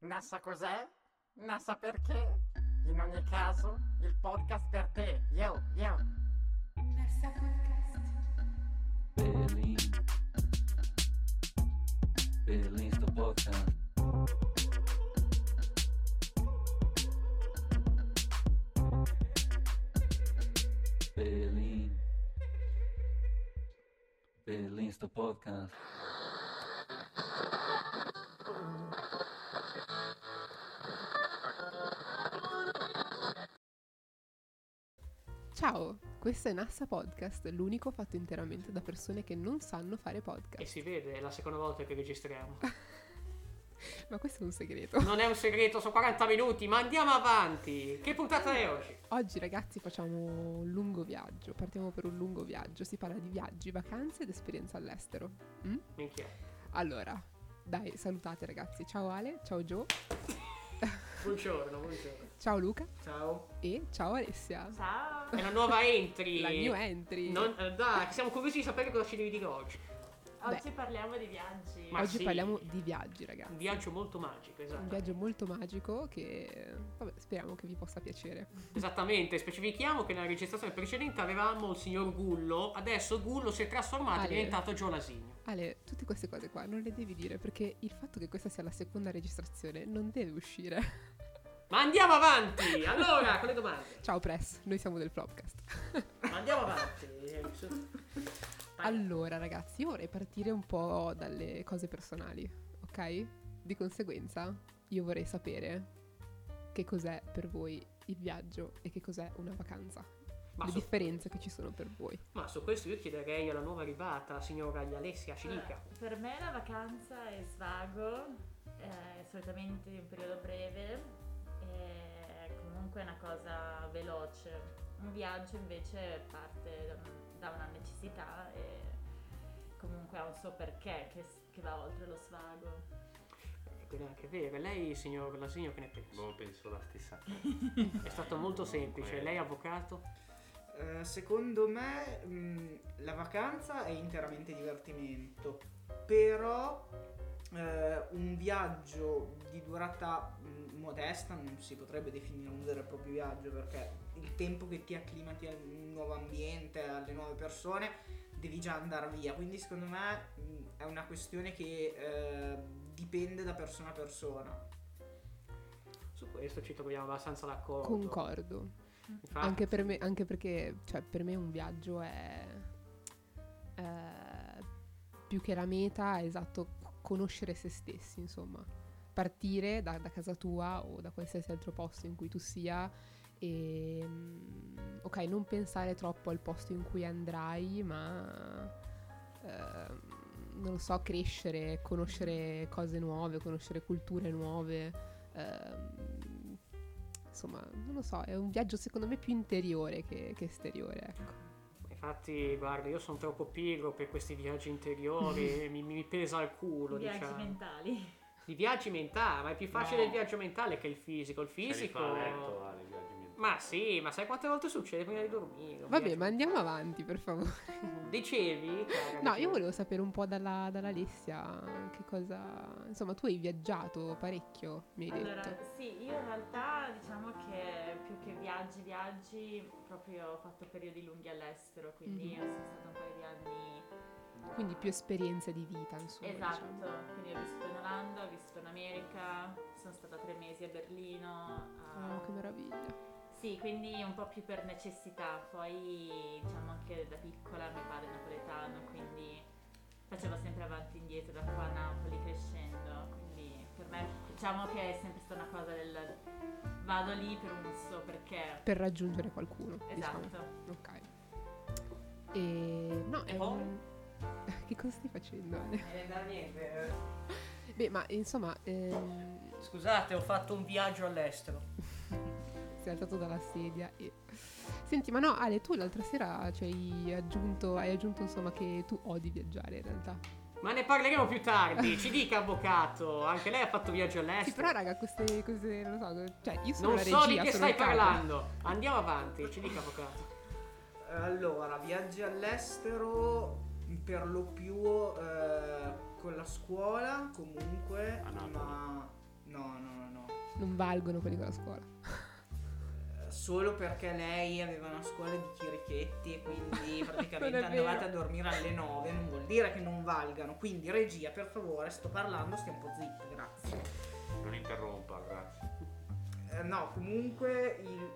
NASA cos'è? NASA perché? In ogni caso, il podcast per te. Yo, yo. NASA Podcast. Berlim. Berlim sto podcast. Berlim. Berlim sto podcast. Ciao, questo è Nassa Podcast, l'unico fatto interamente da persone che non sanno fare E podcast. si vede, è la seconda volta che registriamo. Ma questo è un segreto. Non è un segreto, sono 40 minuti, ma andiamo avanti. Che puntata è oggi? Oggi ragazzi facciamo un lungo viaggio, partiamo per un lungo viaggio, si parla di viaggi, vacanze ed esperienza all'estero. Mm? Minchia. Allora, dai, salutate ragazzi. Ciao Ale, ciao Joe, Buongiorno, buongiorno. ciao Luca Ciao. e ciao Alessia. Ciao. È la nuova entry. La new entry. Non, eh, dai, siamo curiosi di sapere cosa ci devi dire oggi. Oggi parliamo di viaggi. Ma Oggi sì. parliamo di viaggi ragazzi. Un viaggio molto magico, Un esatto. viaggio molto magico che, vabbè, speriamo che vi possa piacere. Esattamente, specifichiamo che nella registrazione precedente avevamo il signor Gullo, adesso Gullo si è trasformato e è Ale. diventato Gionasigno. Ale, tutte queste cose qua non le devi dire perché il fatto che questa sia la seconda registrazione non deve uscire. Ma andiamo avanti! Allora, con le domande. Ciao Press, noi siamo del Flopcast. Ma andiamo avanti. Allora ragazzi, io vorrei partire un po' dalle cose personali, ok? Di conseguenza io vorrei sapere che cos'è per voi il viaggio e che cos'è una vacanza. Ma Le su- differenze che ci sono per voi. Ma su questo io chiederei alla nuova arrivata, la signora Alessia, ci dica. Per me la vacanza è svago, è solitamente di un periodo breve, è comunque una cosa veloce. Un viaggio invece parte da, un- da una necessità e comunque ha un suo perché che, che va oltre lo svago. Quello è anche vero. Lei, signor Lasigno, che ne pensa? Boh, penso la stessa È stato molto semplice. Lei, avvocato? Eh, secondo me mh, la vacanza è interamente divertimento, però eh, un viaggio di durata mh, modesta non si potrebbe definire un vero e proprio viaggio perché il tempo che ti acclimati al nuovo ambiente, alle nuove persone, devi già andare via. Quindi secondo me mh, è una questione che eh, dipende da persona a persona. Su questo ci troviamo abbastanza d'accordo. Concordo. Infatti, Anche, per me, anche perché, cioè, per me un viaggio è eh, più che la meta, esatto, conoscere se stessi, insomma. Partire da, da casa tua o da qualsiasi altro posto in cui tu sia e, mm, ok, non pensare troppo al posto in cui andrai, ma ehm, non lo so, crescere, conoscere cose nuove, conoscere culture nuove. ehm, insomma, non lo so, è un viaggio secondo me più interiore che, che esteriore, ecco. Infatti, guarda, io sono troppo pigro per questi viaggi interiori. mi, mi pesa il culo, Viaggi diciamo. mentali. Di viaggi mentali, ma è più facile No. il viaggio mentale che il fisico. Il fisico. fa a letto, Ale, i viaggi mentali. Ma sì, ma sai quante volte succede prima di dormire? Vabbè, ma andiamo avanti, per favore. Dicevi? cara, No, io volevo sapere un po' dalla, dall'Alessia che cosa... Insomma, tu hai viaggiato parecchio, mi hai Allora, detto. sì, io in realtà diciamo che più che viaggi, viaggi, proprio ho fatto periodi lunghi all'estero, quindi Mhm. sono stata un paio di anni Quindi più esperienze di vita, insomma. Esatto, diciamo. quindi ho vissuto in Olanda, ho vissuto in America, sono stata tre mesi a Berlino. a- Oh, che meraviglia. Sì, quindi un po' più per necessità, poi diciamo anche da piccola mio padre è napoletano, quindi facevo sempre avanti e indietro da qua a Napoli crescendo, quindi per me diciamo che è sempre stata una cosa del vado lì per un suo perché. Per raggiungere qualcuno, Esatto. diciamo. Ok. E... No, è E poi? un... che cosa stai facendo, Ale? Eh, da niente. Beh, ma insomma, ehm, Scusate, ho fatto un viaggio all'estero. Si è alzato dalla sedia e... Senti, ma no, Ale, tu l'altra sera ci hai aggiunto, hai aggiunto insomma che tu odi viaggiare in realtà. Ma ne parleremo più tardi. Ci dica, avvocato. Anche lei ha fatto viaggio all'estero. Sì, però raga, queste cose, non lo so, cioè io sono non la so regia, di che stai il capo. parlando. Andiamo avanti. Ci dica, avvocato. Allora, viaggi all'estero per lo più eh, con la scuola comunque, A Napoli. ma no, no, Non valgono quelli con la scuola. Solo perché lei aveva una scuola di chirichetti e quindi praticamente andavate a dormire alle 9, non vuol dire che non valgano. Quindi regia, per favore, sto parlando, stia un po' zitta, grazie. Non interrompa, grazie. Eh, no, comunque il...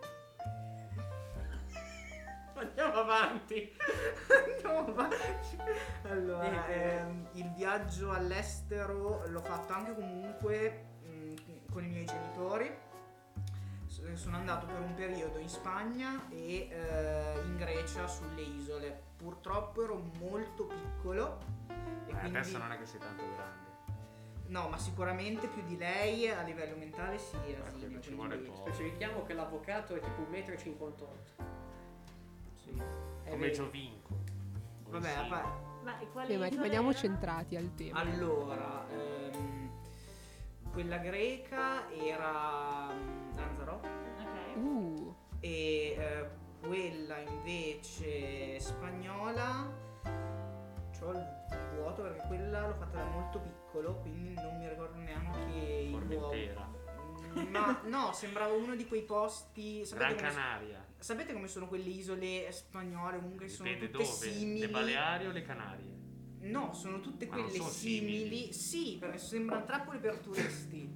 Andiamo avanti. Andiamo avanti. Allora, Eh, ehm, il viaggio all'estero l'ho fatto anche comunque mh, con i miei genitori. S- Sono andato per un periodo in Spagna e eh, in Grecia sulle isole. Purtroppo ero molto piccolo. E Eh, quindi... adesso non è che sei tanto grande. No, ma sicuramente più di lei a livello mentale sì, Asino, quindi- poco. Specifichiamo che l'avvocato è tipo 1,58 m. sì. Come. Giovinco. Vabbè, Sì. a parte- Ma quali Beh, rimaniamo centrati al tema. Allora, ehm, quella greca era e eh, quella invece spagnola c'ho il vuoto perché quella l'ho fatta da molto piccolo, quindi non mi ricordo neanche i luoghi. Formentera. Mm, Ma no, sembrava uno di quei posti. Sapete Gran come, Canaria. sapete come sono quelle isole spagnole? Comunque sono Dipende tutte dove. simili. Le Baleari o le Canarie? No, sono tutte Ma quelle sono simili. Sì, perché sembrano trappole per turisti.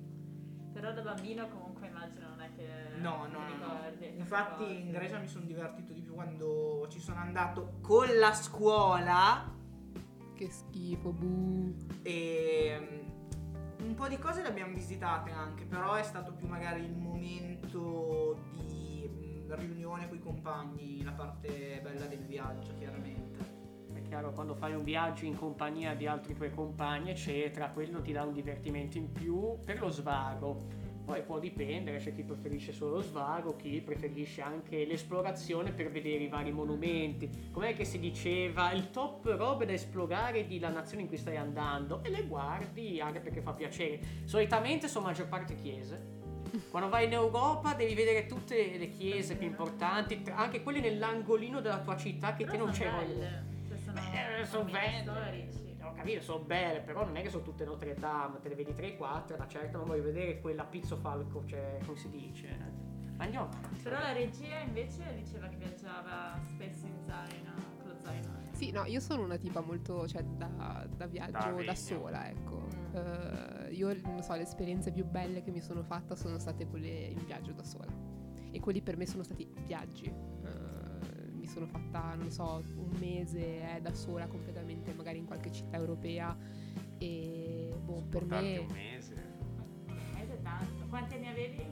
Però da bambino comunque che No, no, no, no. ricordi, che Infatti ricordi. in Grecia mi sono divertito di più quando ci sono andato con la scuola che schifo, buh. e mm, un po' di cose le abbiamo visitate anche, però è stato più magari il momento di riunione con i compagni, la parte bella del viaggio, chiaramente. È chiaro, quando fai un viaggio in compagnia di altri tuoi compagni, eccetera, quello ti dà un divertimento in più per lo svago. Poi può dipendere, c'è chi preferisce solo lo svago, chi preferisce anche l'esplorazione per vedere i vari monumenti. Com'è che si diceva? Il top robe da esplorare di la nazione in cui stai andando e le guardi anche perché fa piacere. Solitamente sono maggior parte chiese. Quando vai in Europa devi vedere tutte le chiese più importanti, anche quelle nell'angolino della tua città che Però te non sono c'erano. belle. Cioè, sono, Eh, sono belle. Capito, sono belle, però non è che sono tutte Notre Dame, te le vedi 3-4, una certa non voglio vedere quella pizzo falco, cioè, come si dice. Andiamo. Però la regia invece diceva che viaggiava spesso in zaino, con lo zaino. Sì, no, io sono una tipa molto, cioè, da, da viaggio Da da, sola, ecco. Mm. Eh, io, non so, le esperienze più belle che mi sono fatta sono state quelle in viaggio da sola. E quelli per me sono stati viaggi. Eh, sono fatta, non so, un mese eh, da sola completamente, magari in qualche città europea. E, boh, per me... un mese. Un mese tanto. Quanti anni avevi?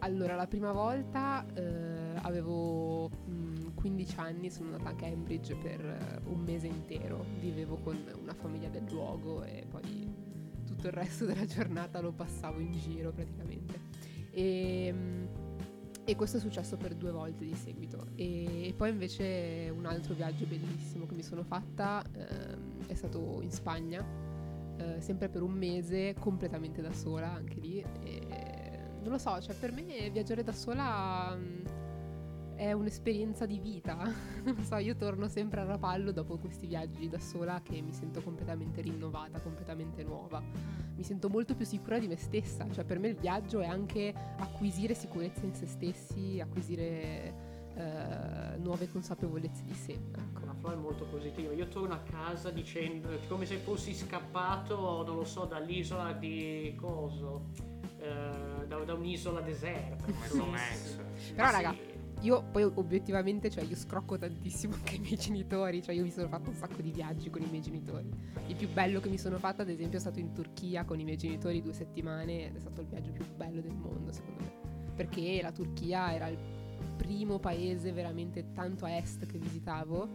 Allora, la prima volta eh, avevo mm, 15 anni, sono andata a Cambridge per eh, un mese intero, vivevo con una famiglia del luogo e poi tutto il resto della giornata lo passavo in giro praticamente. E, mm, e questo è successo per due volte di seguito. E, poi invece un altro viaggio bellissimo che mi sono fatta ehm, è stato in Spagna, eh, sempre per un mese, completamente da sola anche lì. E, non lo so, cioè per me viaggiare da sola mm, è un'esperienza di vita. non so, io torno sempre a Rapallo dopo questi viaggi da sola che mi sento completamente rinnovata, completamente nuova. Mi sento molto più sicura di me stessa, cioè per me il viaggio è anche acquisire sicurezza in se stessi, acquisire eh, nuove consapevolezze di sé. Ecco. La Flo è molto positiva. Io torno a casa dicendo come se fossi scappato, non lo so, dall'isola di Coso. eh, da, da un'isola deserta. Come Tom Hanks. Però, Sì. raga, Io poi obiettivamente, cioè io scrocco tantissimo anche i miei genitori, cioè io mi sono fatto un sacco di viaggi con i miei genitori. Il più bello che mi sono fatta ad esempio è stato in Turchia con i miei genitori due settimane ed è stato il viaggio più bello del mondo secondo me. Perché la Turchia era il primo paese veramente tanto a est che visitavo.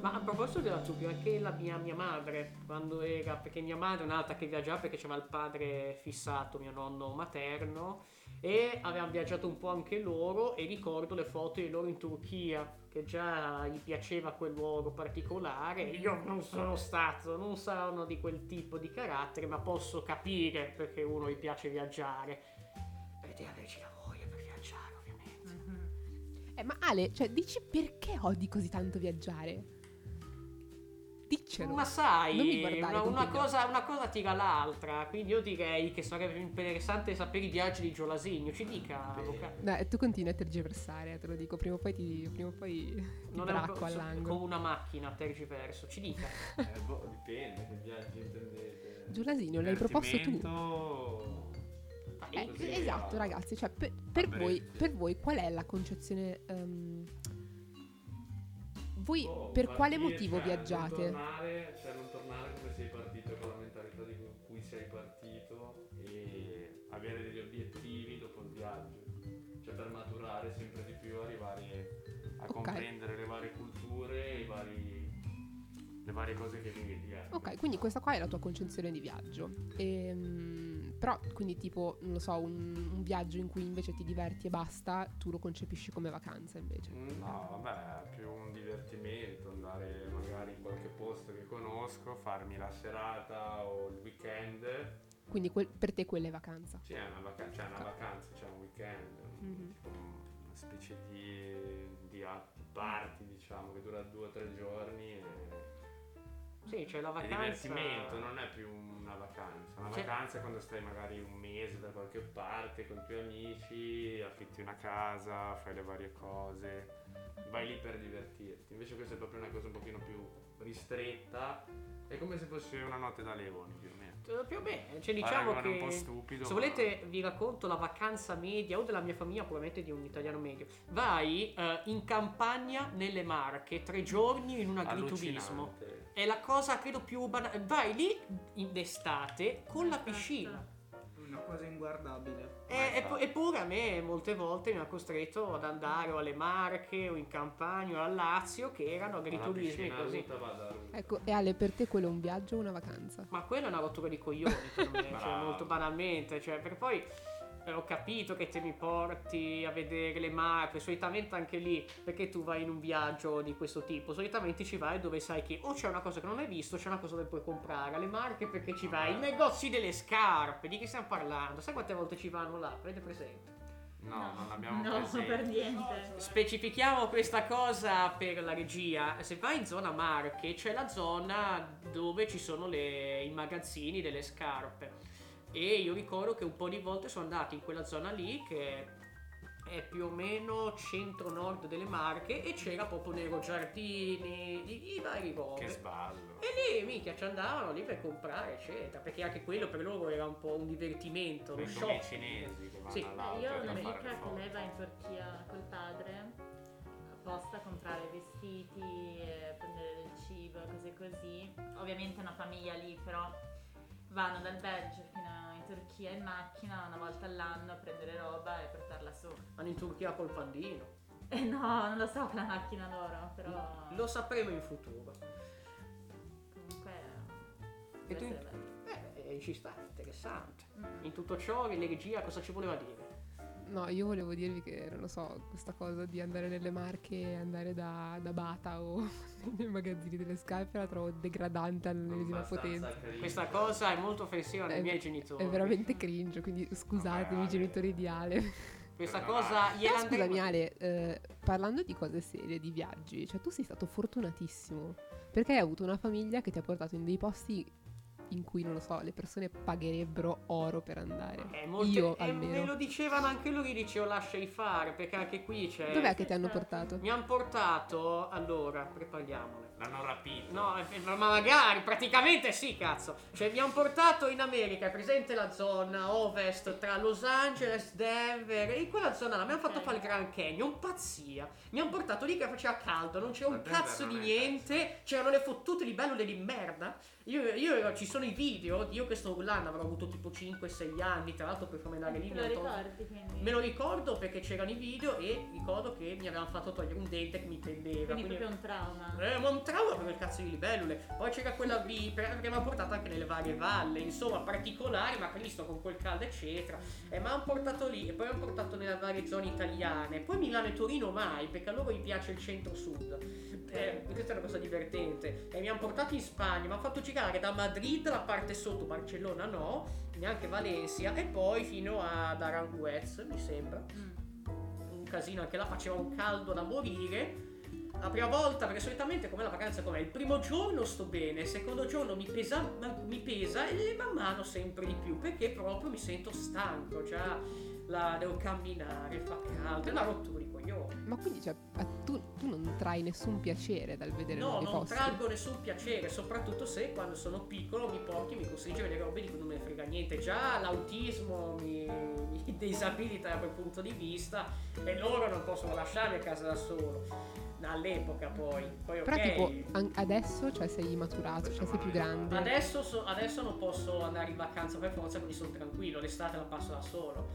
Ma a proposito della Turchia, anche la mia, mia madre, quando era, perché mia madre è un'altra che viaggiava perché c'era il padre fissato, mio nonno materno, e avevano viaggiato un po' anche loro e ricordo le foto di loro in Turchia, che già gli piaceva quel luogo particolare. Io non sono stato, non sono di quel tipo di carattere, ma posso capire perché uno gli piace viaggiare. Vedete, averci la voglia per viaggiare, ovviamente. Eh, ma Ale, cioè dici perché odi così tanto viaggiare? Diccelo. Ma sai, Non mi guardare una, con cosa, una cosa tira l'altra. Quindi io direi che sarebbe interessante sapere i viaggi di Gio Lasigno. Ci dica. Dai, tu continui a tergiversare, te lo dico, prima o poi ti, prima o poi ti Non è un all'angolo. come una macchina tergiverso. Ci dica. Eh, boh, dipende che viaggi intendete. Giulasinio, l'hai proposto tu. Eh, esatto, ragazzi, cioè per, per voi, per voi qual è la concezione... ehm, voi boh, per quale motivo cioè, viaggiate? Non tornare, cioè non tornare come sei partito con la mentalità di cui sei partito e avere degli obiettivi dopo il viaggio. Cioè per maturare sempre di più, arrivare a Ok. comprendere le varie culture, i vari, le varie cose che vedi. ecco. Ok, quindi questa qua è la tua concezione di viaggio. Ehm, però, quindi tipo, non lo so, un, un viaggio in cui invece ti diverti e basta, tu lo concepisci come vacanza invece. Mm, No, vabbè, è più un divertimento, andare magari in qualche posto che conosco, farmi la serata o il weekend. Quindi quel- per te quella è vacanza. Sì, è una, vaca- cioè, una vacanza, cioè un weekend, Mhm. tipo una specie di, di party, diciamo, che dura due o tre giorni. E... Sì, c'è la È vacanza. divertimento, non è più una vacanza. Una Cioè- vacanza è quando stai magari un mese da qualche parte con i tuoi amici, affitti una casa, fai le varie cose, vai lì per divertirti. Invece questa è proprio una cosa un pochino più ristretta, è come se fosse una notte da leoni più o meno. Più o meno, cioè diciamo Paragone un po' che stupido. se ma- volete vi racconto la vacanza media o della mia famiglia, probabilmente di un italiano medio. Vai eh, in campagna nelle Marche, tre giorni in un agriturismo. È la cosa credo più banale. Vai lì in d'estate con la piscina. Una cosa inguardabile. E, eppu- eppure a me molte volte mi ha costretto ad andare o alle Marche o in Campania o al Lazio che erano agriturismi così. Ecco, e Ale, per te quello è un viaggio o una vacanza? Ma quella è una rottura di coglioni per me, cioè molto banalmente, cioè perché poi eh, ho capito che te mi porti a vedere le mappe, solitamente anche lì, perché tu vai in un viaggio di questo tipo, solitamente ci vai dove sai che o c'è una cosa che non hai visto, o c'è una cosa che puoi comprare, alle marche perché ci vai, i negozi delle scarpe, di che stiamo parlando? Sai quante volte ci vanno là? Avete presente? No, non abbiamo No, presente. per niente. Specifichiamo questa cosa per la regia. Se vai in zona Marche, c'è la zona dove ci sono le- i magazzini delle scarpe. E io ricordo che un po' di volte sono andato in quella zona lì, che è più o meno centro-nord delle Marche, e c'era proprio Nero Giardini, i, i vari robe. Che sballo. E lì, minchia, ci andavano lì per comprare, eccetera. Perché anche quello per loro era un po' un divertimento, uno Come come i cinesi che vanno Sì. Io ho un'amica che lei va in Turchia col padre apposta a comprare vestiti, e prendere del cibo, cose così. Ovviamente è una famiglia lì, però vanno dal Belgio fino in Turchia in macchina una volta all'anno a prendere roba e portarla su. Vanno in Turchia col pandino. Eh no, non lo so con la macchina loro, però Lo sapremo in futuro. comunque E tu- essere bello. Eh, ci sta, interessante. Mm. In tutto ciò, la regia cosa ci voleva dire? No, io volevo dirvi che, non lo so, questa cosa di andare nelle marche e andare da, da Bata o nei magazzini delle scarpe la trovo degradante all'ennesima potenza. cringe. Questa cosa è molto offensiva ai miei genitori. È veramente cringe, quindi scusatemi Vabbè, Ale. genitori di Ale. Questa cosa gliela Però scusami andremo- Ale, eh, parlando di cose serie, di viaggi, cioè tu sei stato fortunatissimo perché hai avuto una famiglia che ti ha portato in dei posti in cui, non lo so, le persone pagherebbero oro per andare. Eh, molte- Io eh, me almeno. lo dicevano anche loro, io dicevo lasciai fare, perché anche qui c'è... Dov'è che ti hanno portato? Mi hanno portato, allora, prepariamole. L'hanno rapito. No, eh, ma magari, praticamente sì, cazzo. Cioè, mi hanno portato in America, è presente la zona ovest tra Los Angeles, Denver, e in quella zona là mi hanno fatto fare il Grand Canyon, pazzia. Mi hanno portato lì che faceva caldo, non c'era Ma un cazzo di niente, c'erano le fottute libellule di merda. Io, io ci sono i video, io che sto là, avrò avuto tipo 5-6 anni, tra l'altro per farmi andare lì Te mi lo ricordi quindi? Me lo ricordo perché c'erano i video e ricordo che mi avevano fatto togliere un dente che mi pendeva. Quindi quindi- proprio un trauma. eh, ma un trauma per quel cazzo di libellule. Poi c'era quella vipera che mi ha portato anche nelle varie valle, insomma, particolari, ma Cristo con quel caldo, eccetera. E mi hanno portato lì, e poi mi hanno portato nelle varie zone italiane. Poi Milano e Torino mai, perché a loro gli piace il centro-sud. Eh, questa è una cosa divertente. E mi hanno portato in Spagna, mi hanno fatto girare da Madrid, la parte sotto, Barcellona no, neanche Valencia, e poi fino ad Aranjuez, mi sembra Mm. un casino anche là, faceva un caldo da morire. La prima volta, perché solitamente come la vacanza com'è? Il primo giorno sto bene, il secondo giorno mi pesa, mi pesa e man mano sempre di più, perché proprio mi sento stanco, già la, devo camminare, fa caldo, è una rottura Ma quindi cioè, tu, tu non trai nessun piacere dal vedere No, nuovi non posti? traggo nessun piacere, soprattutto se quando sono piccolo mi porti, mi costringi a vedere robe di cui non me ne frega niente. Già l'autismo mi, mi disabilita da quel punto di vista e loro non possono lasciarmi a casa da solo. All'epoca poi. Poi Però ok. tipo adesso cioè, sei maturato, cioè sei più grande. Adesso, so- adesso non posso andare in vacanza per forza, quindi sono tranquillo, l'estate la passo da solo.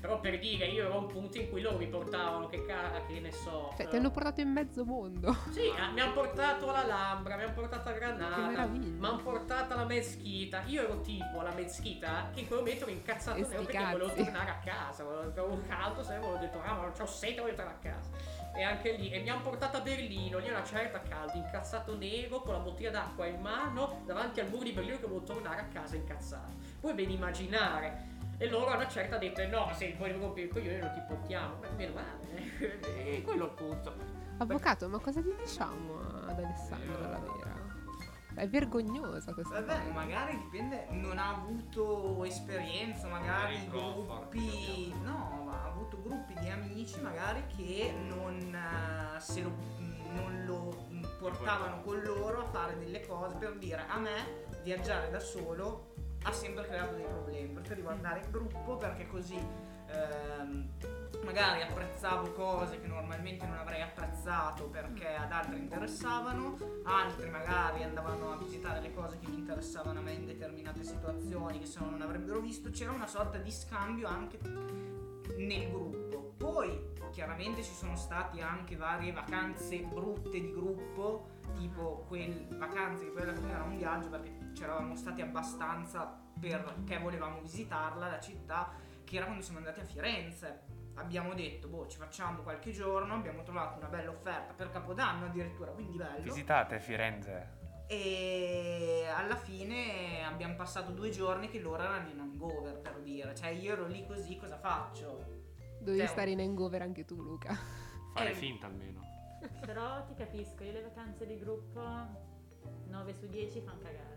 Però per dire, io ero a un punto in cui loro mi portavano, che, ca- che ne so. Cioè, ti hanno portato in mezzo mondo. Sì, eh, mi hanno portato all'Alhambra, mi hanno portato a Granada, mi hanno portato alla Meschita. Io ero tipo alla Meschita che in quel momento ero incazzato nero perché cazzi. volevo tornare a casa. Avevo caldo, se avevo detto, ah, ma non c'ho sete, voglio tornare a casa. E anche lì, e mi hanno portato a Berlino, lì una certa caldo, incazzato nero, con la bottiglia d'acqua in mano, davanti al muro di Berlino che volevo tornare a casa incazzato. Puoi ben immaginare. E loro a una certa hanno detto, no, se vuoi rompere il coglione non ti portiamo. Ma meno male. E quello è il punto. Avvocato, ma cosa gli diciamo ad Alessandro la vera? È vergognosa questa Vabbè, cosa. magari dipende, non ha avuto esperienza, magari gruppi. No, ma ha avuto gruppi di amici magari che non eh, se lo, non lo portavano con loro a fare delle cose per dire a me viaggiare da solo ha sempre creato dei problemi. Preferivo andare in gruppo perché così ehm, magari apprezzavo cose che normalmente non avrei apprezzato perché ad altri interessavano, altri magari andavano a visitare le cose che mi interessavano a me in determinate situazioni che se no non avrebbero visto, c'era una sorta di scambio anche nel gruppo. Poi chiaramente ci sono stati anche varie vacanze brutte di gruppo, tipo quel vacanze che poi alla fine era un viaggio perché c'eravamo stati abbastanza perché volevamo visitarla la città, che era quando siamo andati a Firenze. Abbiamo detto, boh, ci facciamo qualche giorno, abbiamo trovato una bella offerta per Capodanno addirittura, quindi bello. Visitate Firenze. E alla fine abbiamo passato due giorni che loro erano in hangover per dire, cioè io ero lì così, cosa faccio? Dovevi Teo. stare in hangover anche tu, Luca. Fare Eh. finta almeno. Però ti capisco, io le vacanze di gruppo 9 su 10 fanno cagare.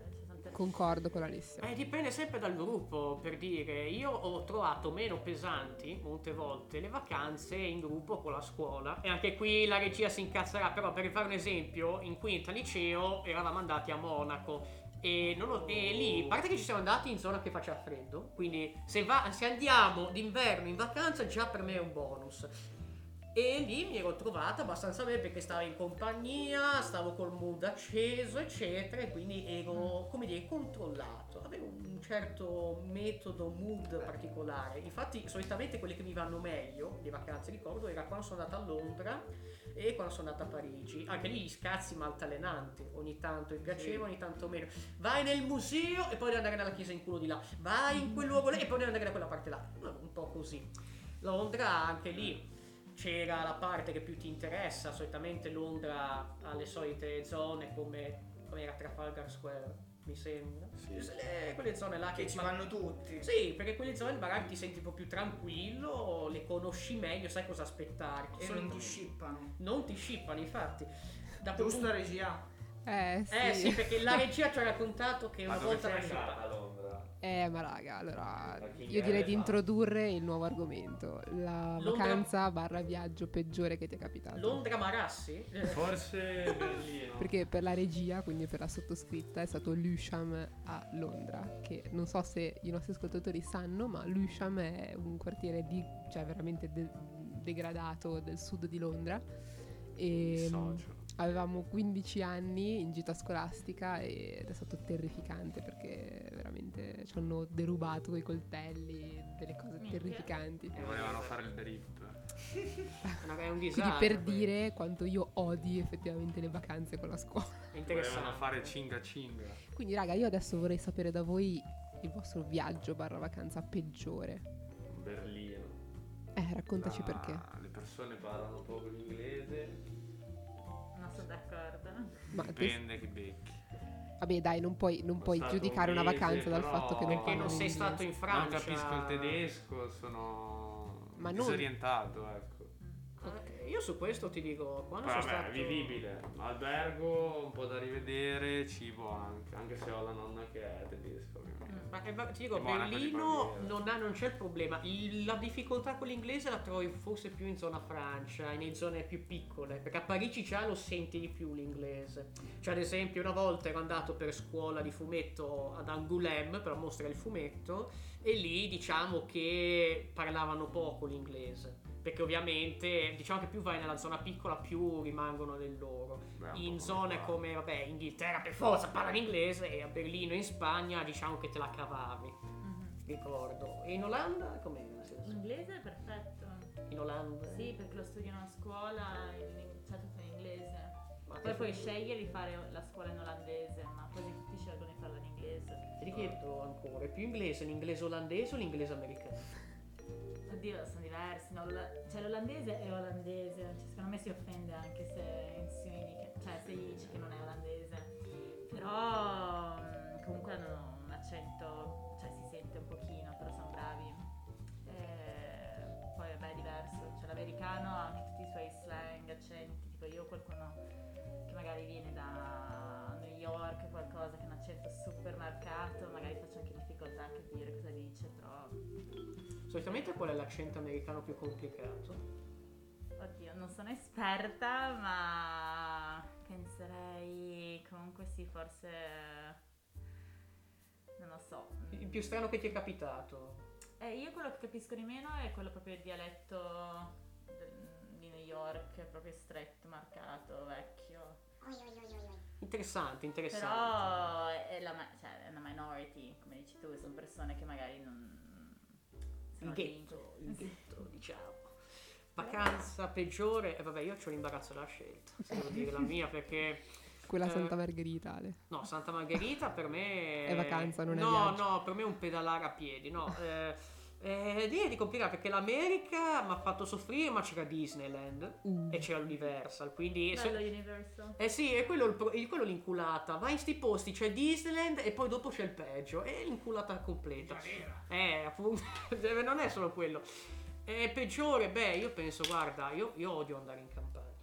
Concordo con Alessia. Eh, dipende sempre dal gruppo, per dire, io ho trovato meno pesanti molte volte le vacanze in gruppo con la scuola e anche qui la regia si incazzerà, però per fare un esempio, in quinta liceo eravamo andati a Monaco e, non lo- e lì, a parte che ci siamo andati in zona che faceva freddo, quindi se, va- se andiamo d'inverno in vacanza già per me è un bonus. E lì mi ero trovata abbastanza bene perché stavo in compagnia, stavo col mood acceso, eccetera, e quindi ero, come dire, controllato. Avevo un certo metodo, mood particolare. Infatti, solitamente quelle che mi vanno meglio, le vacanze, ricordo, era quando sono andata a Londra e quando sono andata a Parigi. Anche lì gli scazzi maltalenanti, ogni tanto mi piaceva, ogni tanto meno. Vai nel museo e poi devi andare nella chiesa in culo di là. Vai in quel luogo lì e poi devi andare da quella parte là. Un po' così. Londra anche lì c'era la parte che più ti interessa, solitamente Londra ha le solite zone come, come era Trafalgar Square, mi sembra. Sì. Le- quelle zone là che, Che ci vanno tutti. Sì, perché quelle zone magari ti senti un po' più tranquillo, le conosci meglio, sai cosa aspettarti. Se E non ti scippano. non ti scippano, infatti. Da Giusto punto- regia? Eh sì. Eh sì, perché la regia ci ha raccontato che Ma una dove volta sei l'ha andata scippata. Eh, ma raga, allora io direi di introdurre il nuovo argomento, la Londra- vacanza barra viaggio peggiore che ti è capitato. Londra Marassi? Forse Berlino. Perché per la regia, quindi per la sottoscritta, è stato Lewisham a Londra, che non so se i nostri ascoltatori sanno, ma Lewisham è un quartiere di, cioè veramente de- degradato del sud di Londra. E Socio. Avevamo 15 anni in gita scolastica ed è stato terrificante perché veramente ci hanno derubato coi coltelli, delle cose Minchia. terrificanti. E volevano fare il drip. è un Quindi disastro. per quello. dire quanto io odi effettivamente le vacanze con la scuola. È interessante. Volevano fare cinga cinga. Quindi raga, io adesso vorrei sapere da voi il vostro viaggio barra vacanza peggiore. Berlino. Eh, raccontaci La- perché. Le persone parlano poco l'inglese. Ma Dipende che becchi. vabbè dai, non puoi, non puoi giudicare un una mese, vacanza dal fatto che non Perché non sei inglese. stato in Francia. Non capisco il tedesco, sono Ma non- disorientato, ecco. Eh, io su questo ti dico, quando Vabbè, sono stato... vivibile. Albergo, un po' da rivedere, cibo anche. Anche se ho la nonna che è tedesca, ovviamente. Ma, eh, ma ti dico, Berlino non, ha- non c'è il problema. Il- la difficoltà con l'inglese la trovi forse più in zona Francia, in zone più piccole. Perché a Parigi già lo senti di più l'inglese. Cioè, ad esempio, una volta ero andato per scuola di fumetto ad Angoulême per mostrare il fumetto. E lì diciamo che parlavano poco l'inglese. Perché ovviamente diciamo che più vai nella zona piccola, più rimangono nel loro in zone qua. come vabbè Inghilterra per forza parlano inglese e a Berlino e in Spagna diciamo che te la cavavi Mhm. ricordo e in Olanda com'è la situazione? L'inglese è perfetto. in Olanda Sì, perché lo studiano a scuola, in- c'è tutto in inglese. ma Poi puoi scegliere di fare la scuola in olandese, ma quasi tutti scelgono di farla in inglese. ti richiedo ancora è più inglese l'inglese olandese o l'inglese americano? Oddio, sono diversi. no? Cioè, l'olandese è olandese. Cioè, secondo me si offende anche se che- cioè, se gli dici che non è olandese. Però mm, comunque hanno un accento, cioè si sente un pochino, però sono bravi. E poi vabbè è diverso. Cioè, l'americano ha anche tutti i suoi slang, accenti. Tipo io ho qualcuno che magari viene da New York, qualcosa che ha un accento super marcato, magari faccio solitamente qual è l'accento americano più complicato? Oddio, non sono esperta, ma penserei comunque sì, forse non lo so. il più strano che ti è capitato Eh, io quello che capisco di meno è quello proprio il dialetto di New York, proprio stretto, marcato, vecchio. interessante interessante Però è, la, ma- cioè, è una minority, come dici tu, sono persone che magari non il ghetto il ghetto diciamo vacanza peggiore e vabbè io ho l'imbarazzo della scelta se devo dire la mia perché Quella Eh, Santa Margherita, Ale. No, Santa Margherita per me È vacanza, non è no, viaggio. No, per me è un pedalare a piedi, no. eh, eh, lì è di complicato perché l'America mi ha fatto soffrire, ma c'era Disneyland Uh. e c'era l'Universal, quindi... Bello se- Universal. eh sì, è quello, il quello l'inculata. Vai in sti posti, c'è Disneyland e poi dopo c'è il peggio. È l'inculata completa. Eh, appunto, non è solo quello. È peggiore, beh, io penso, guarda, io, io odio andare in campagna.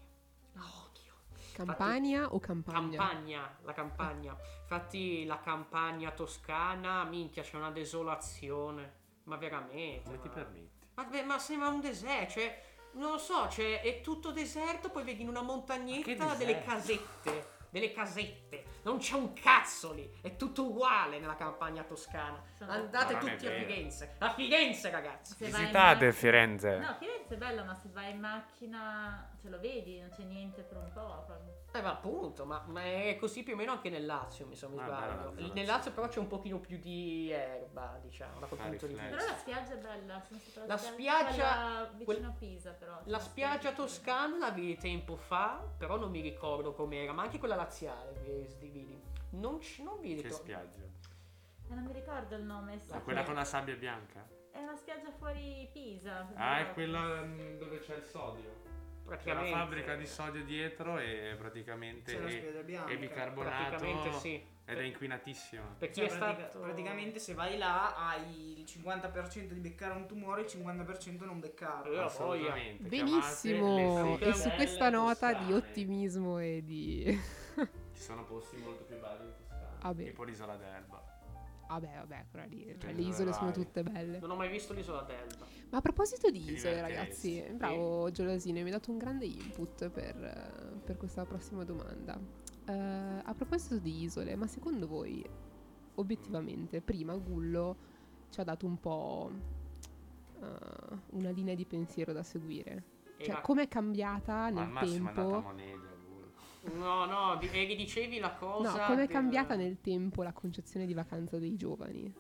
La odio. Campania o campagna? Campagna, la campagna. Infatti la campagna toscana, minchia, c'è una desolazione. Ma veramente. Come ti ma- permetti? Ma, beh, ma sembra un deserto, cioè, non lo so, cioè, è tutto deserto, poi vedi in una montagnetta delle casette, delle casette. Non c'è un cazzo lì, è tutto uguale nella campagna toscana. Andate Ma non è tutti a vero. Firenze, a Firenze ragazzi. Se vai in Visitate mac- Firenze. No, Firenze è bella, ma se vai in macchina, ce lo vedi, non c'è niente per un po'. proprio. Eh, ma appunto, ma, ma è così più o meno anche nel Lazio, mi sono Ah, sbaglio. bella zona, Nel. Lazio però c'è un pochino più di erba, diciamo, da quel Fa punto di vista. Però la spiaggia è bella, sono stata alla La spiaggia- quella vicino a Pisa però. La Sono spiaggia toscana la vidi tempo fa, però non mi ricordo com'era, ma anche quella laziale vi- vi vidi. Non, ci- non vi Che ricordo. spiaggia? Eh, non mi ricordo il nome. Ma so quella che- con la sabbia bianca? È una spiaggia fuori Pisa. Ah, è quella mm, dove c'è il sodio. C'è la Praticamente. fabbrica di sodio dietro e praticamente C'è la è, spiaggia bianca. è bicarbonato sì. ed è inquinatissima. Per chi Cioè, è pratica- stato... praticamente se vai là hai il 50% di beccare un tumore e il 50% non beccarlo. Eh. Assolutamente. Benissimo, e su questa nota di ottimismo e di... Ci sono posti molto più belli in Toscana. Vabbè. Tipo l'isola d'Elba. Vabbè, vabbè, quella lì, cioè, le isole dove sono tutte belle. Non ho mai visto l'isola d'Elba. Ma a proposito di Ti isole, ragazzi, bravo Gelasino, mi hai dato un grande input per, eh, per questa prossima domanda. Eh, a proposito di isole, ma secondo voi, obiettivamente, prima Gullo ci ha dato un po' eh, una linea di pensiero da seguire? Cioè, Era- com'è cambiata Ma al nel massimo è No, no, di- e dicevi la No, cosa... com'è del- cambiata nel tempo la concezione di vacanza dei giovani?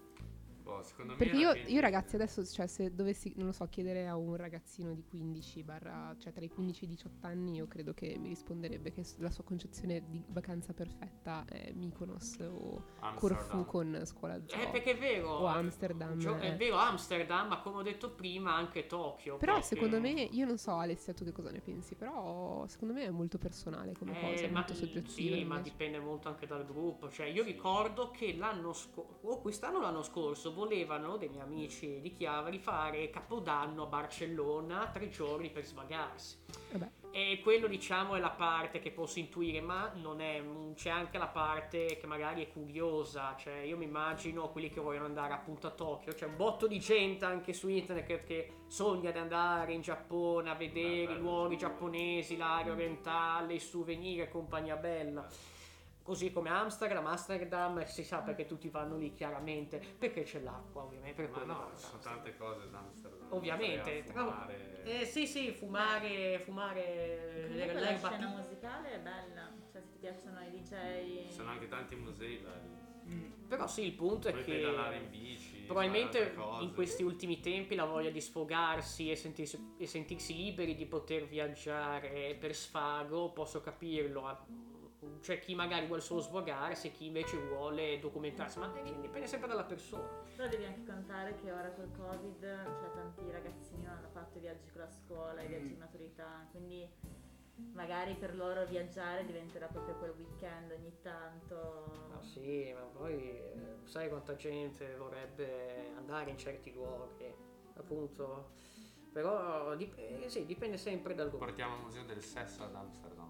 Secondo me Perché io, io ragazzi adesso, cioè se dovessi, non lo so, chiedere a un ragazzino di 15 barra, cioè tra i 15 e i 18 anni, io credo che mi risponderebbe che la sua concezione di vacanza perfetta è Mykonos o Corfù Amsterdam. con scuola Eh, zoo. perché è vero. O Amsterdam, Gio- È eh. vero Amsterdam, ma come ho detto prima anche Tokyo. Però proprio. secondo me, io non so Alessia tu che cosa ne pensi, però secondo me è molto personale come Eh, cosa, è ma- molto soggettiva. Sì, ma dipende molto anche dal gruppo. Cioè, io ricordo che l'anno scorso, o quest'anno o l'anno scorso, volevo volevano, dei miei amici di Chiavari, fare Capodanno a Barcellona, tre giorni per svagarsi. Vabbè. E quello diciamo è la parte che posso intuire, ma non è, mm, c'è anche la parte che magari è curiosa, cioè io mi immagino quelli che vogliono andare appunto a Tokyo, c'è un botto di gente anche su internet che, che sogna di andare in Giappone a vedere i luoghi giapponesi, l'area orientale, i souvenir e compagnia bella. Così come Amsterdam, Amsterdam si sa perché tutti vanno lì chiaramente, perché c'è l'acqua ovviamente. Per Ma no, ci ad sono tante cose da Amsterdam. Ovviamente, fumare. Eh sì sì, fumare, fumare Comunque la l'erba scena musicale è bella, cioè se ti piacciono i DJ... Ci sono anche tanti musei belli. Mm. Però sì, il punto è Puoi che pedalare in bici. probabilmente in questi ultimi tempi la voglia di sfogarsi e sentirsi, e sentirsi liberi di poter viaggiare per sfago, posso capirlo. C'è chi magari vuole solo sfogarsi e chi invece vuole documentarsi, ma dipende sempre dalla persona. Però devi anche contare che ora col Covid, cioè tanti ragazzini non hanno fatto i viaggi con la scuola, i viaggi di maturità, quindi magari per loro viaggiare diventerà proprio quel weekend ogni tanto. Ma sì, ma poi eh, sai quanta gente vorrebbe andare in certi luoghi, appunto. Però dip- eh, sì, dipende sempre dal luogo. Portiamo il museo del sesso ad Amsterdam.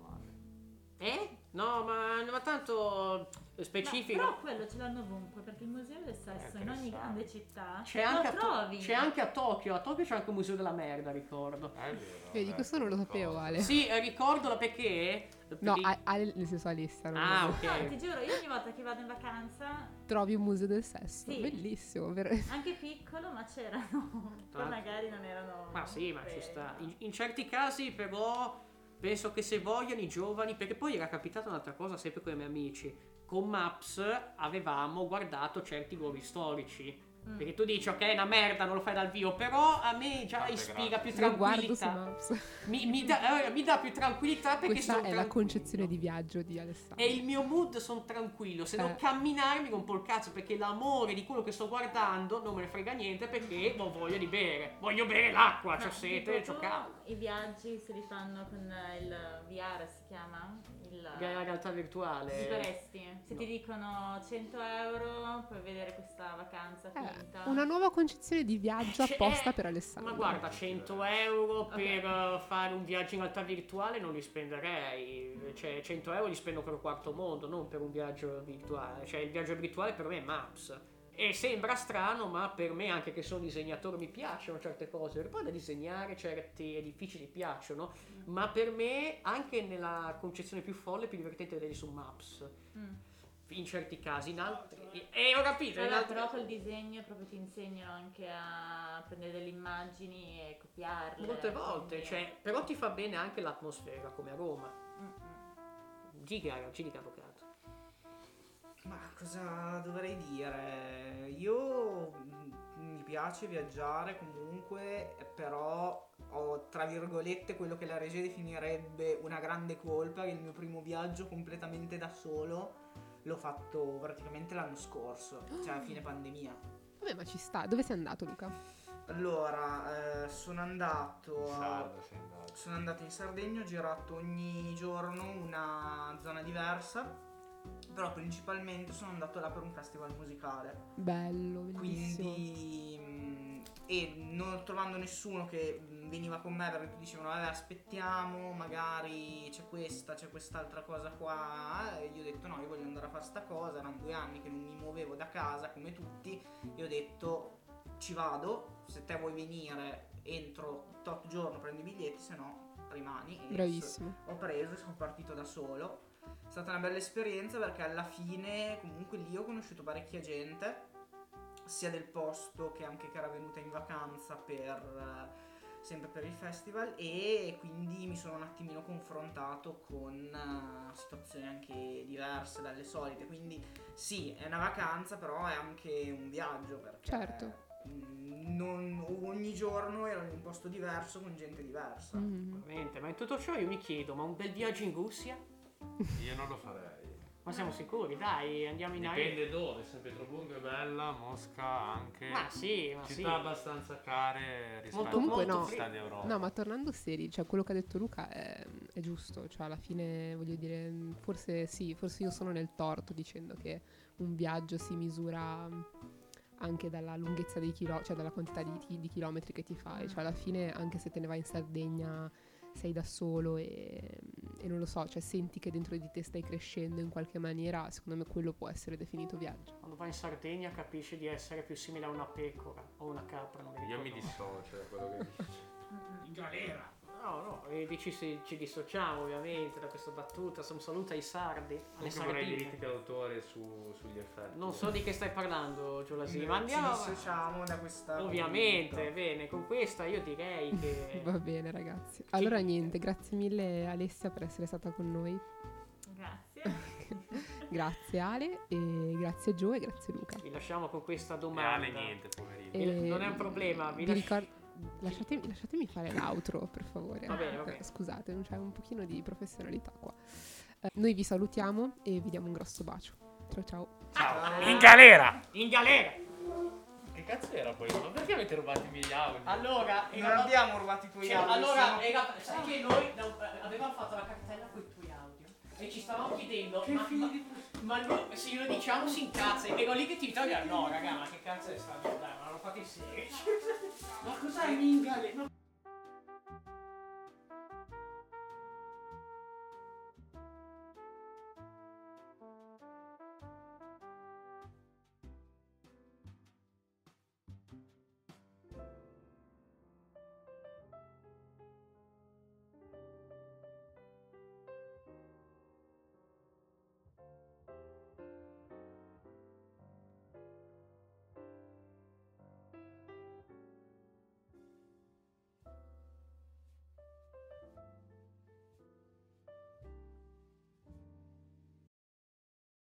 Eh? No, ma, ma tanto Ma, specifico. però quello ce l'hanno ovunque perché il museo del sesso in ogni grande città C'è lo anche, a To- trovi. c'è anche a Tokyo, a Tokyo c'è anche un museo della merda, ricordo. Eh, È vero. Vedi, eh, questo non lo sapevo. Ale. Sì, eh, ricordo perché... No, Ale, nel senso Alessia. non Ah, ok. No, ti giuro, io ogni volta che vado in vacanza, Trovi un museo del sesso. Sì. Bellissimo. vero- anche piccolo, ma c'erano. Poi magari non erano. Ma sì, ma ci sta. In, in certi casi però penso che se vogliono i giovani, perché poi era capitata un'altra cosa sempre con i miei amici, con Maps avevamo guardato certi luoghi storici. Mm. Perché tu dici, ok, è una merda, non lo fai dal vivo, però a me già Tante ispira grazie. più tranquillità. Maps. Mi, mi dà, eh, mi dà più tranquillità perché Questa sono è la tranquillo. concezione di viaggio di Alessandro. E il mio mood sono tranquillo, se non Eh. camminare mi rompo il cazzo perché l'amore di quello che sto guardando non me ne frega niente perché ho voglia di bere. Voglio bere l'acqua, c'ho di sete, c'ho proprio caldo. I viaggi se li fanno con il VR, si chiama? Il La realtà virtuale. Ci faresti? Se No. ti dicono 100 euro puoi vedere questa vacanza Eh, finta. una nuova concezione di viaggio C'è- apposta per Alessandro. Ma guarda, 100 euro Ok. per eh, fare un viaggio in realtà virtuale non li spenderei. Cioè, 100 euro li spendo per il quarto mondo, non per un viaggio virtuale. Cioè, il viaggio virtuale per me è Maps. E sembra strano, ma per me, anche che sono disegnatore, mi piacciono certe cose. Perché poi da disegnare certi edifici mi piacciono. Ma per me, anche nella concezione più folle, è più divertente vederli su Maps. Mm. In certi casi, in altri. E ho capito, in Vabbè, altri. però col disegno proprio ti insegnano anche a prendere delle immagini e copiarle. Molte volte, quindi- cioè, però ti fa bene anche l'atmosfera, come a Roma. Mm, mm. Giga, ci dica avvocato. Ma cosa dovrei dire? Io mm, mi piace viaggiare comunque, però ho tra virgolette quello che la regia definirebbe una grande colpa, che il mio primo viaggio completamente da solo l'ho fatto praticamente l'anno scorso, cioè a fine pandemia. Vabbè, ma ci sta. Dove sei andato, Luca? Allora, eh, sono andato a... Sardo sei andato. Sono andato in Sardegna, ho girato ogni giorno una zona diversa, però principalmente sono andato là per un festival musicale. Bello, bellissimo. Quindi, e non trovando nessuno che veniva con me perché dicevano, vabbè, aspettiamo, magari c'è questa, c'è quest'altra cosa qua. E io ho detto, no, io voglio andare a fare sta cosa. Erano due anni che non mi muovevo da casa come tutti. E ho detto, ci vado. Se te vuoi venire entro tot giorno prendi i biglietti, se no rimani. Bravissimo. ho preso e sono partito da solo. È stata una bella esperienza perché alla fine comunque lì ho conosciuto parecchia gente, sia del posto che anche che era venuta in vacanza per eh, sempre per il festival e quindi mi sono un attimino confrontato con eh, situazioni anche diverse dalle solite. Quindi sì, è una vacanza, però è anche un viaggio perché Certo. mm, non- ogni giorno ero in un posto diverso con gente diversa. Mhm. Veramente, ma in tutto ciò io mi chiedo, ma un bel viaggio in Russia? Io non lo farei. Ma siamo sicuri? Dai, andiamo in aereo. Dipende dove, San Pietroburgo è bella, Mosca anche. Ma sì, ma sì. Città abbastanza care rispetto Comunque a no. tutte le città d'Europa. No, ma tornando seri, cioè quello che ha detto Luca è, è giusto, cioè alla fine voglio dire, forse sì, forse io sono nel torto dicendo che un viaggio si misura anche dalla lunghezza dei chilometri, cioè dalla quantità di, di chilometri che ti fai. Cioè alla fine anche se te ne vai in Sardegna sei da solo e, e non lo so, cioè senti che dentro di te stai crescendo in qualche maniera, secondo me quello può essere definito viaggio. Quando vai in Sardegna capisci di essere più simile a una pecora o una capra. Non Io mi ricordo. dissocio da quello che dici. In galera. No, no, e dici se ci dissociamo ovviamente da questa battuta. Un saluto ai sardi, alle sardine. diritti d'autore su- sugli effetti. Non so di che stai parlando, Giolasi, ma Ci andiamo. dissociamo da questa. Ovviamente, condotta. bene, con questa io direi che... Va bene ragazzi. Allora niente, grazie mille Alessia per essere stata con noi. Grazie. Grazie Ale, e grazie Gio e grazie Luca. Vi lasciamo con questa E domanda. Ale niente, poverino. Eh, non è un problema, vi vi lasci- ricor- lasciatemi, lasciatemi fare l'outro, per favore. Va bene, va bene. Eh, Scusate, non c'è un pochino di professionalità qua. Eh, noi vi salutiamo e vi diamo un grosso bacio. Ciao ciao. Ciao. In galera! In galera! Che cazzo era poi? Ma perché avete rubato i miei audio? Allora, Non eravamo- abbiamo rubato i tuoi Cioè, audio, allora, siamo- era- sai che noi da- eh, avevamo fatto la cartella con i tuoi audio e ci stavamo chiedendo, Che ma, figli ma, ma no, se glielo diciamo si incazza, e ero lì che ti dire, no raga, ma che cazzo è stato? Ma l'hanno fatto in serio. ma cos'è in galera?